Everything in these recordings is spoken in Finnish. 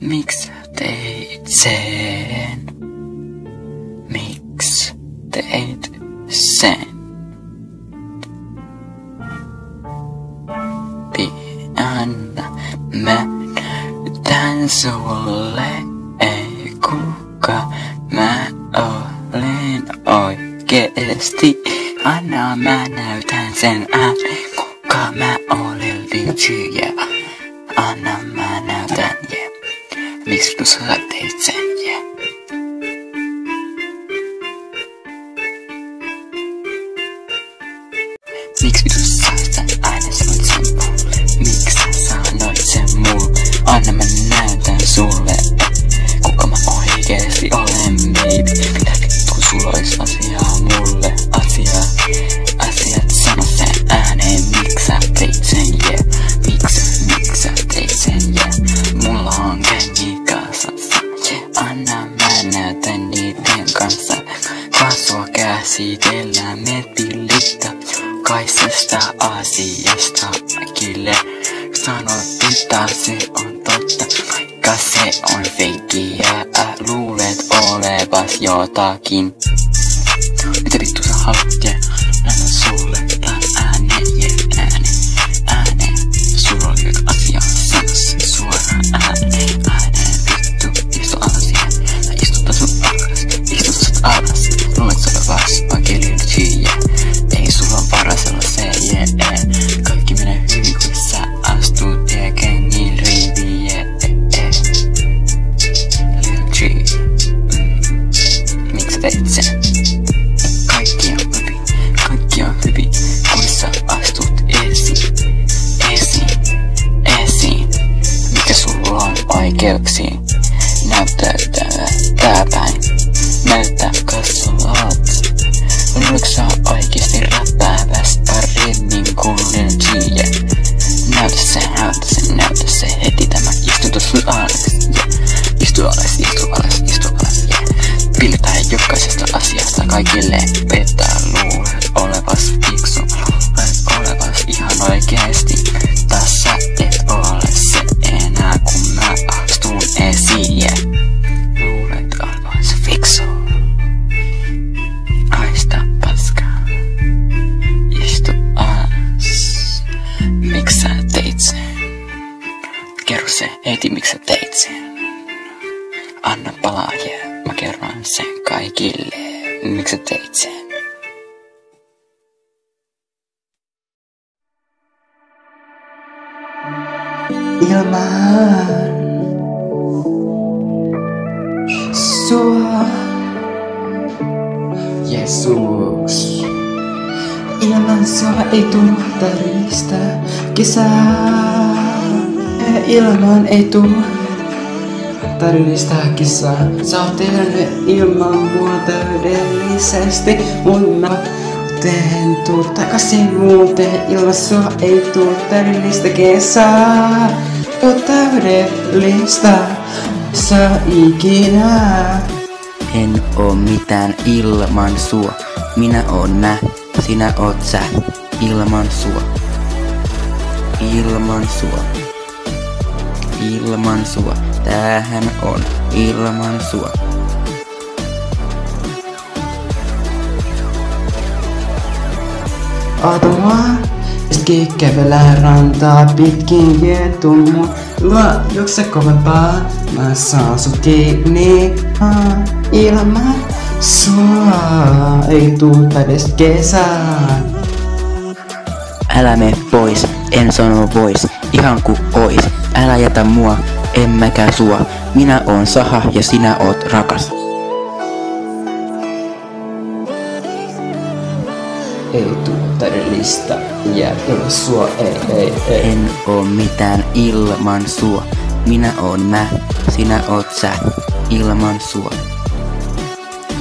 Miksi teit sen? Miksi teit sen? Pian mä näytän sulle, ei kuka mä olen oikeesti. Anna mä näytän sen äänen, kuka mä olen DJ. Miksi sä teit sen, talking Luuletko sä kaikille. Miksi teit sen? ilman sua. Jeesus. Ilman sua ei tule täydellistä kisää. Ilman ei tule kisaa. Sä oot tehnyt ilman mua täydellisesti. Mun mä teen tuu takaisin muuten. Ilman sua ei tuu täydellistä kesää. Tuu täydellistä sä ikinä. En oo mitään ilman sua. Minä oon mä, sinä oot sä. Ilman sua. Ilman sua. Ilman sua. Tämähän on ilman sua. Aatua, iski kävelää rantaa pitkin vietumu. Luo juokse kovempaa, mä saan sut kiinni. Ah, Ilman sua ei tuu edes kesää. Älä me pois, en sano vois, ihan ku ois. Älä jätä mua, en mäkään sua. Minä oon saha ja sinä oot rakas. Ei tuu täydellistä ja ilman sua ei, ei, ei. En oo mitään ilman sua. Minä oon mä, sinä oot sä. Ilman sua.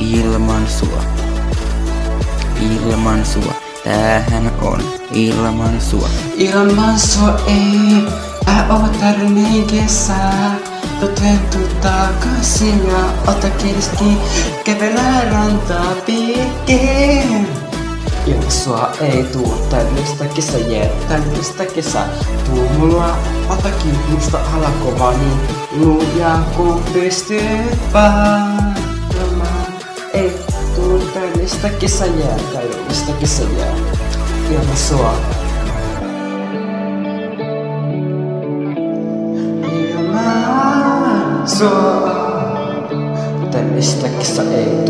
Ilman sua. Ilman sua. Tämähän on ilman sua. Ilman sua ei ää oo täydellinen kesää. Joten tuu takaisin ja ota kiinni, kävelää rantaa pitkin. Ilman sua ei tuu täydellistä kesä, jee, täydellistä kesä. Tuu mulla otakin musta alakova niin luja kun pystyt vaan. Ei tuu täydellistä kesä, jee, täydellistä kesä, jee. Ilman sua. Ilman sua. Täydellistä kesä ei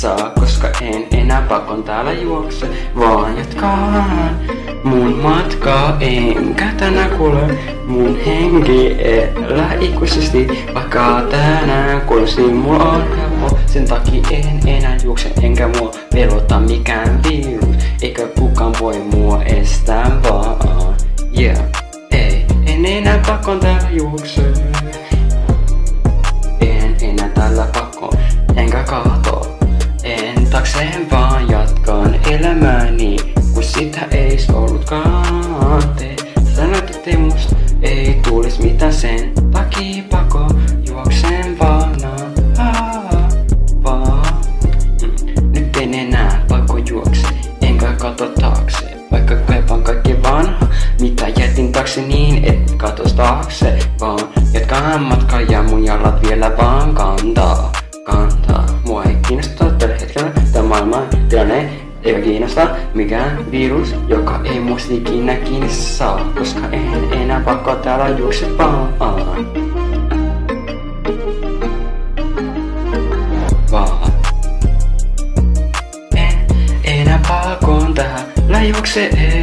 saa, koska en enää pakon täällä juokse, vaan jatkaan mun matkaa, enkä tänä kuule mun henki elää ikuisesti, vaikka tänään kuulosti mulla on helppo, sen takia en enää juokse, enkä mua pelota mikään virus, eikä kukaan voi mua estää vaan, yeah, ei, en enää pakon täällä juokse. En enää tällä pakko, enkä kato. En takseen vaan jatkan elämääni, kun sitä ei ollutkaan. Te sanoit, ettei musta ei tulis mitään sen takia pako. Juoksen virus, joka ei musta ikinä kiinni saa, koska en enää pakko täällä juokse vaan. Vaan. En enää pakon täällä juoksee, jatkan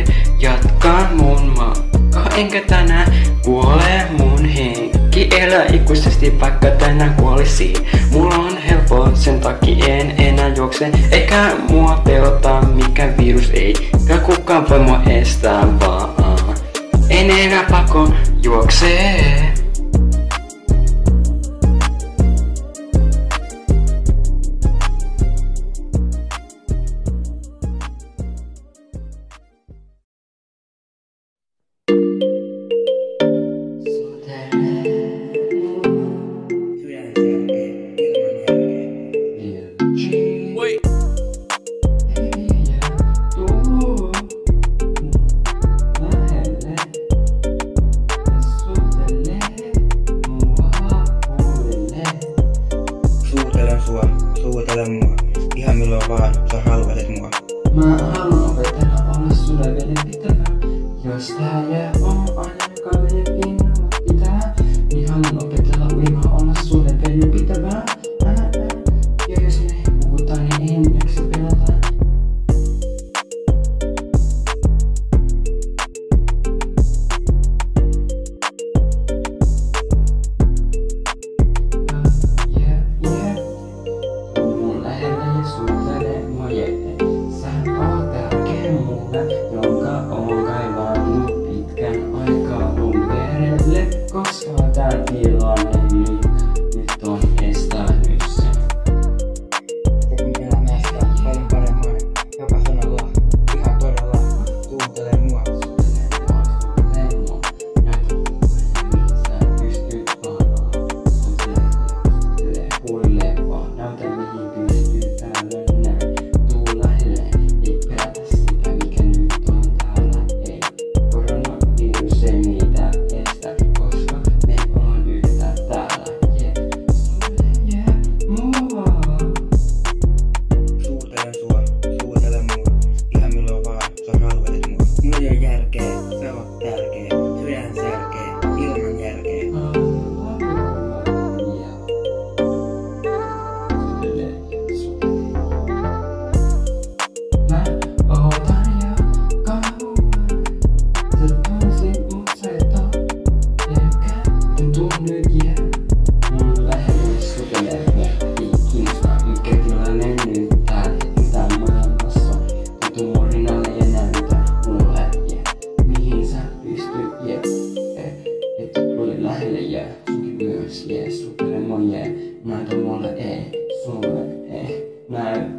elää ikuisesti, vaikka tänään kuolisi. Mulla on helppo, sen takia en enää juokse, eikä mua pelota mikä virus ei, eikä kukaan voi mua estää vaan. En enää pakon juoksee. Ihan milloin vaan sä haluaisit ei.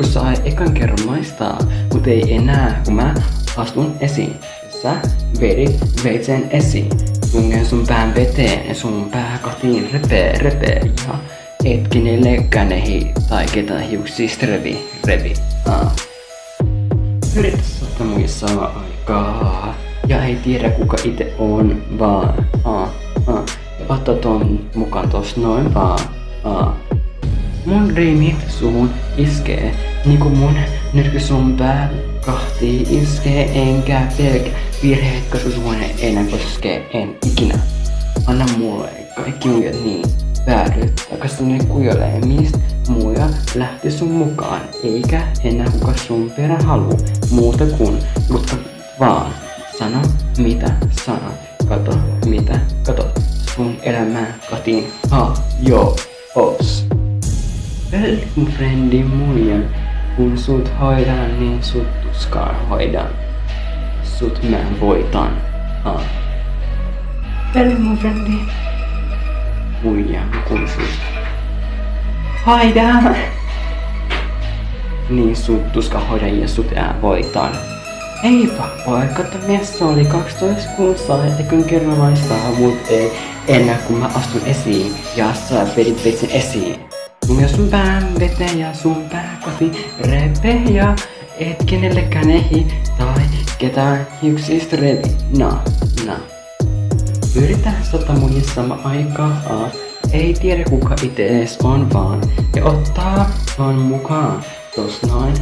Kun sai ekan kerran maistaa, mut ei enää, kun mä astun esiin. Sä vedit veitsen esiin, tungen sun pään veteen ja sun pää katiin repee, repee ja et kenellekään nehi tai ketään hiuksista revi, revi. Ah. Ottaa muille samaa aikaa. Ja ei tiedä kuka itse on, vaan aa, aa. Ja ottaa ton mukaan tos noin vaan aa. Mun riimit suhun iskee, niinku mun nyrky sun päällä kahtii. Iskee, enkä pelkä virheet, koska ei enää koskee, en ikinä. Anna mulle kaikki muijat niin päädyt. Takas ne kujolee, mistä muja lähti sun mukaan, eikä enää kuka sun perä halu muuta kuin mutta vaan. Sano mitä sanot, kato mitä katot, sun elämää katiin ha jo os. Frendi muijan, kun sut hoidan, niin sut tuskaan hoidan. Sut mä voitan. Ah. Väl mun frendi muijan, kun sut hoidan. Niin sut tuska hoidan ja sut ää voitan. Ei fuckboy, kato mies oli 12 kun sai ekön kerran maistaa, mut ei enää kun mä astun esiin ja sä vedit veitsen esiin. Ja sun pään veteen ja sun pää koti repe ja et kenellekään ehi tai ketään hiuksista revi. Na, na. Yritä sata mun sama aikaa, ei tiedä kuka itse edes on vaan ja ottaa vaan mukaan tos noin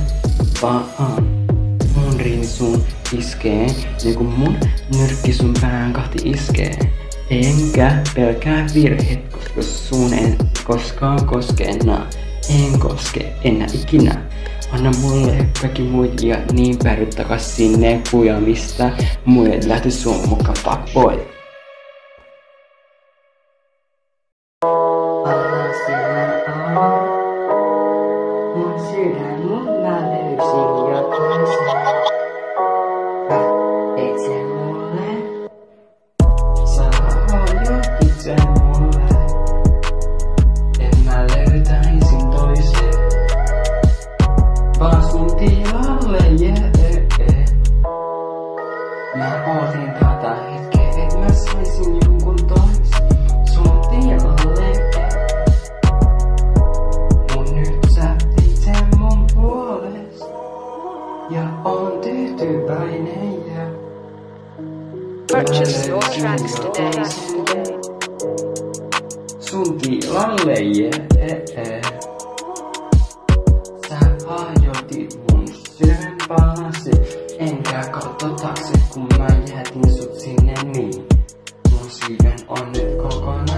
vaan. Mun riimi sun iskee, niinku mun nyrkki sun pään kahti iskee. Enkä pelkää virheet, koska sun en koskaan koske enää. En koske enää ikinä. Anna mulle kaikki muut ja niin päädyt takas sinne kuja, mistä muille lähti sun mukaan fuckboy. Aha, siellä on. Mun sydän, Sun tilalle jee. Sä hajotit mun sydämen palasi. Enkä katso taakse kun mä jätin sut sinne niin. Mun sydän on nyt kokonaisen.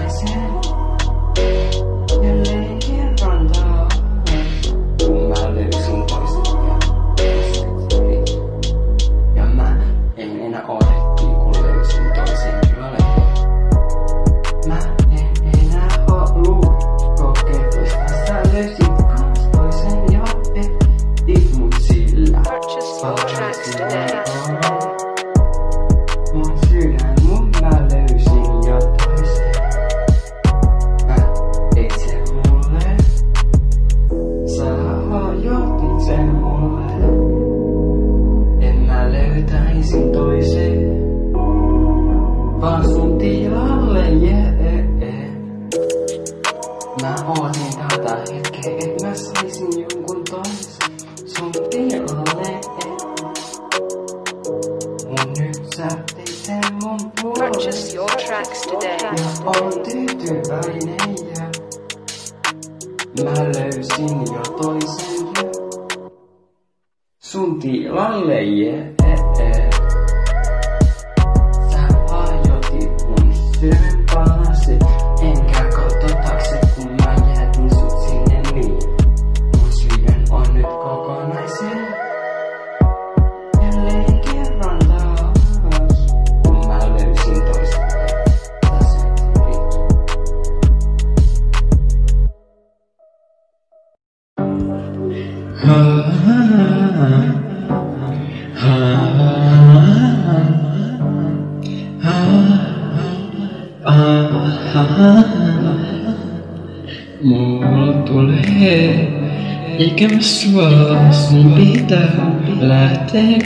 Sun pitää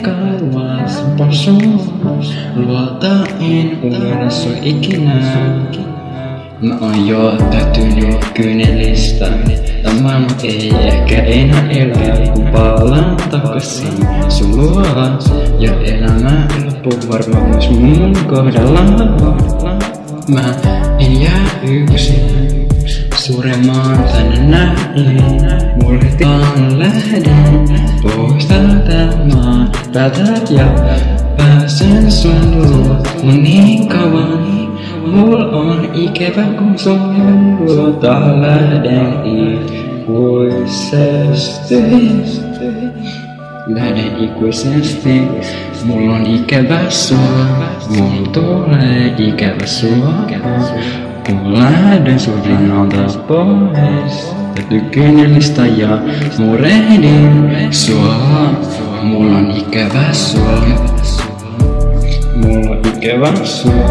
kauas pasua. Luota en unohda sua ikinä. Mä oon jo täytynyt kyynelistä. Tämä ei ehkä enää elä, kun palaan takaisin sun luo. Ja elämä loppuu varmaan myös mun kohdalla. Mä en jää yksin suremaan tänne näin. Mulle vaan lähden pois tältä maan ja pääsen sun luo mun niin kauan. Mul on ikävä kun sun luota lähden ikuisesti. Lähden ikuisesti, mulla on ikävä sua, mulla tulee ikävä sua. Kun lähden sun rinnalta pois, täytyy kyynelistä ja murehdin sua. Mulla on ikävä sua, mulla on ikävä sua.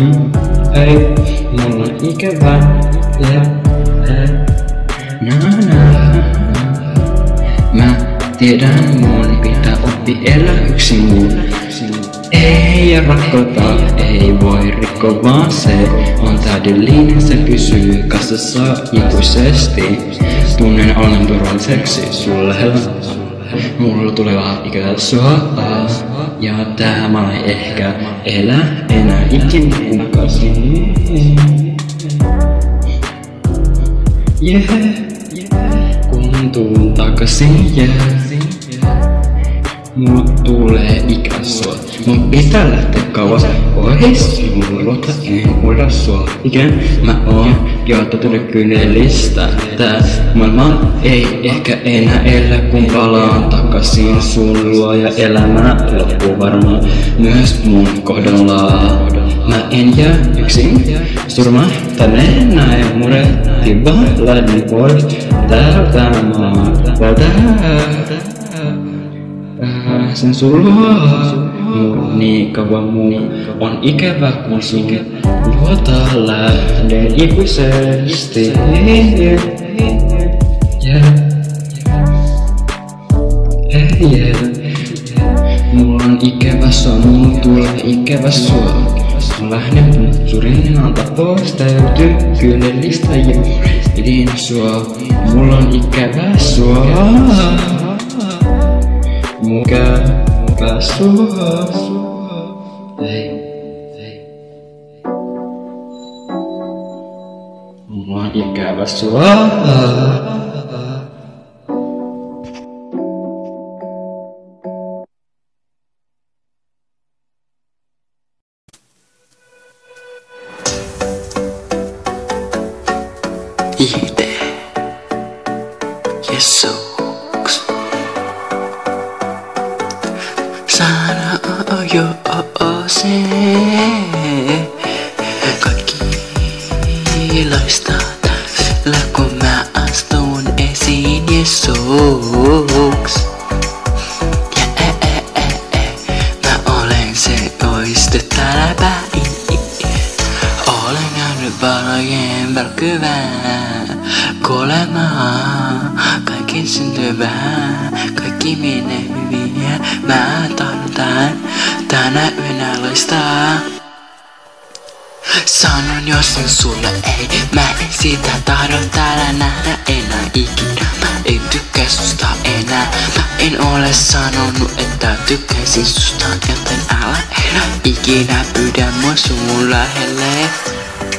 Mm, ei, mulla on ikävä, yeah, hey. Na, tiedän mun pitää oppi elää yksin mun ei rakkautta ei voi rikkoa, vaan se on täydellinen, se pysyy kasassa ikuisesti. Tunnen olen turvalliseksi sulle. Mulla tulee vaan ikävä sua. Ja tää mä ehkä elä enää ikinä kukkasi Yeah, kun tuun takaisin, yeah Mulla tulee ikäsua. Mun pitää lähteä kauas pois. Luota en uida sua ikään. Mä oon jo tottunut kyynelistä. Tää maailma ei ehkä enää elä kun palaan takaisin sun luo. Ja elämä loppuu varmaan myös mun kohdalla. Mä en jää yksin surma tänne näin muretti vaan lähden pois täältä maa. Sen sulua. Mut kauan muu on ikävä kun sun luota lähden ikuisesti. Yeah. Hey, yeah. Mulla on ikävä sua, mulla tulee ikävä sua. Mä lähden surinnalta pois, täytyy kyynelistä ja idin sua. Mulla on ikävä sua. cả cả số hợp đây đây mua đi cả và số hợp välkyvää kuolemaa. Kaikki syntyvää, kaikki menee hyvin ja mä tahdon tän tänä yönä loistaa. Sanon jos sen sulle ei, mä en sitä tahdo täällä nähdä enää ikinä. Mä en tykkää susta enää, mä en ole sanonut, että tykkäisin susta, joten älä enää ikinä pyydä mua sun lähelle.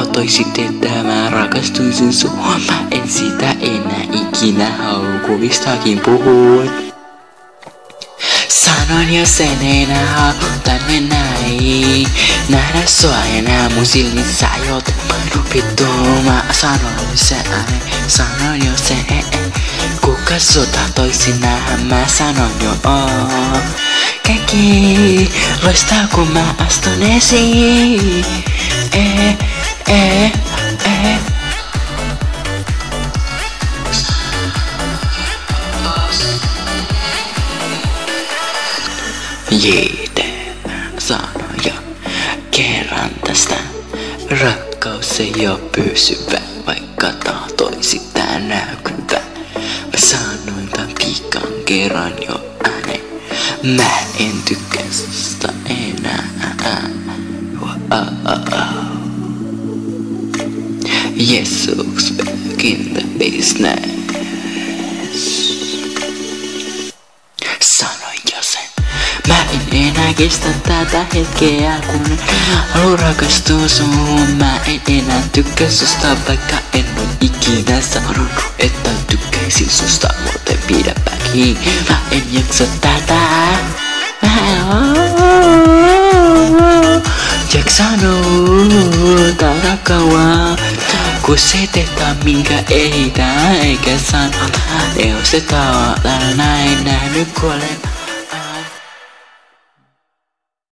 sitä tahtoisit, että mä rakastuisin sua, mä en sitä enää ikinä halua, kuvistakin puhut. Sanoin jo sen ei nää halu tänne näin Nähdä sua enää. Mun silmissä joten Vittu mä sanoin sen ääneen Sanoin jo sen eh, eh. Kuka sota toisin nähdä mä sanon jo oo Kaikki loistaa kun mä astun esiin. Eh, eh, eh Jiite sano jo kerran tästä. Rakkaus ei oo pysyvä, vaikka tahtoisi tää näkyvä. Mä sanoin tän pikan kerran jo ääneen. Mä en tykkää susta enää. Jesus back in the business. Sanoin jo sen. Mä en enää kestä tätä hetkeä, kun haluan rakastua suhun. Mä en enää tykkää susta, vaikka en oo ikinä sanonut, että tykkäisin susta, mutta pidäpä kiinni. Mä en jaksa tätä. Mä. Kun se tehdään minkä ei tää eikä sano Jos se täällä näin nähnyt kuolen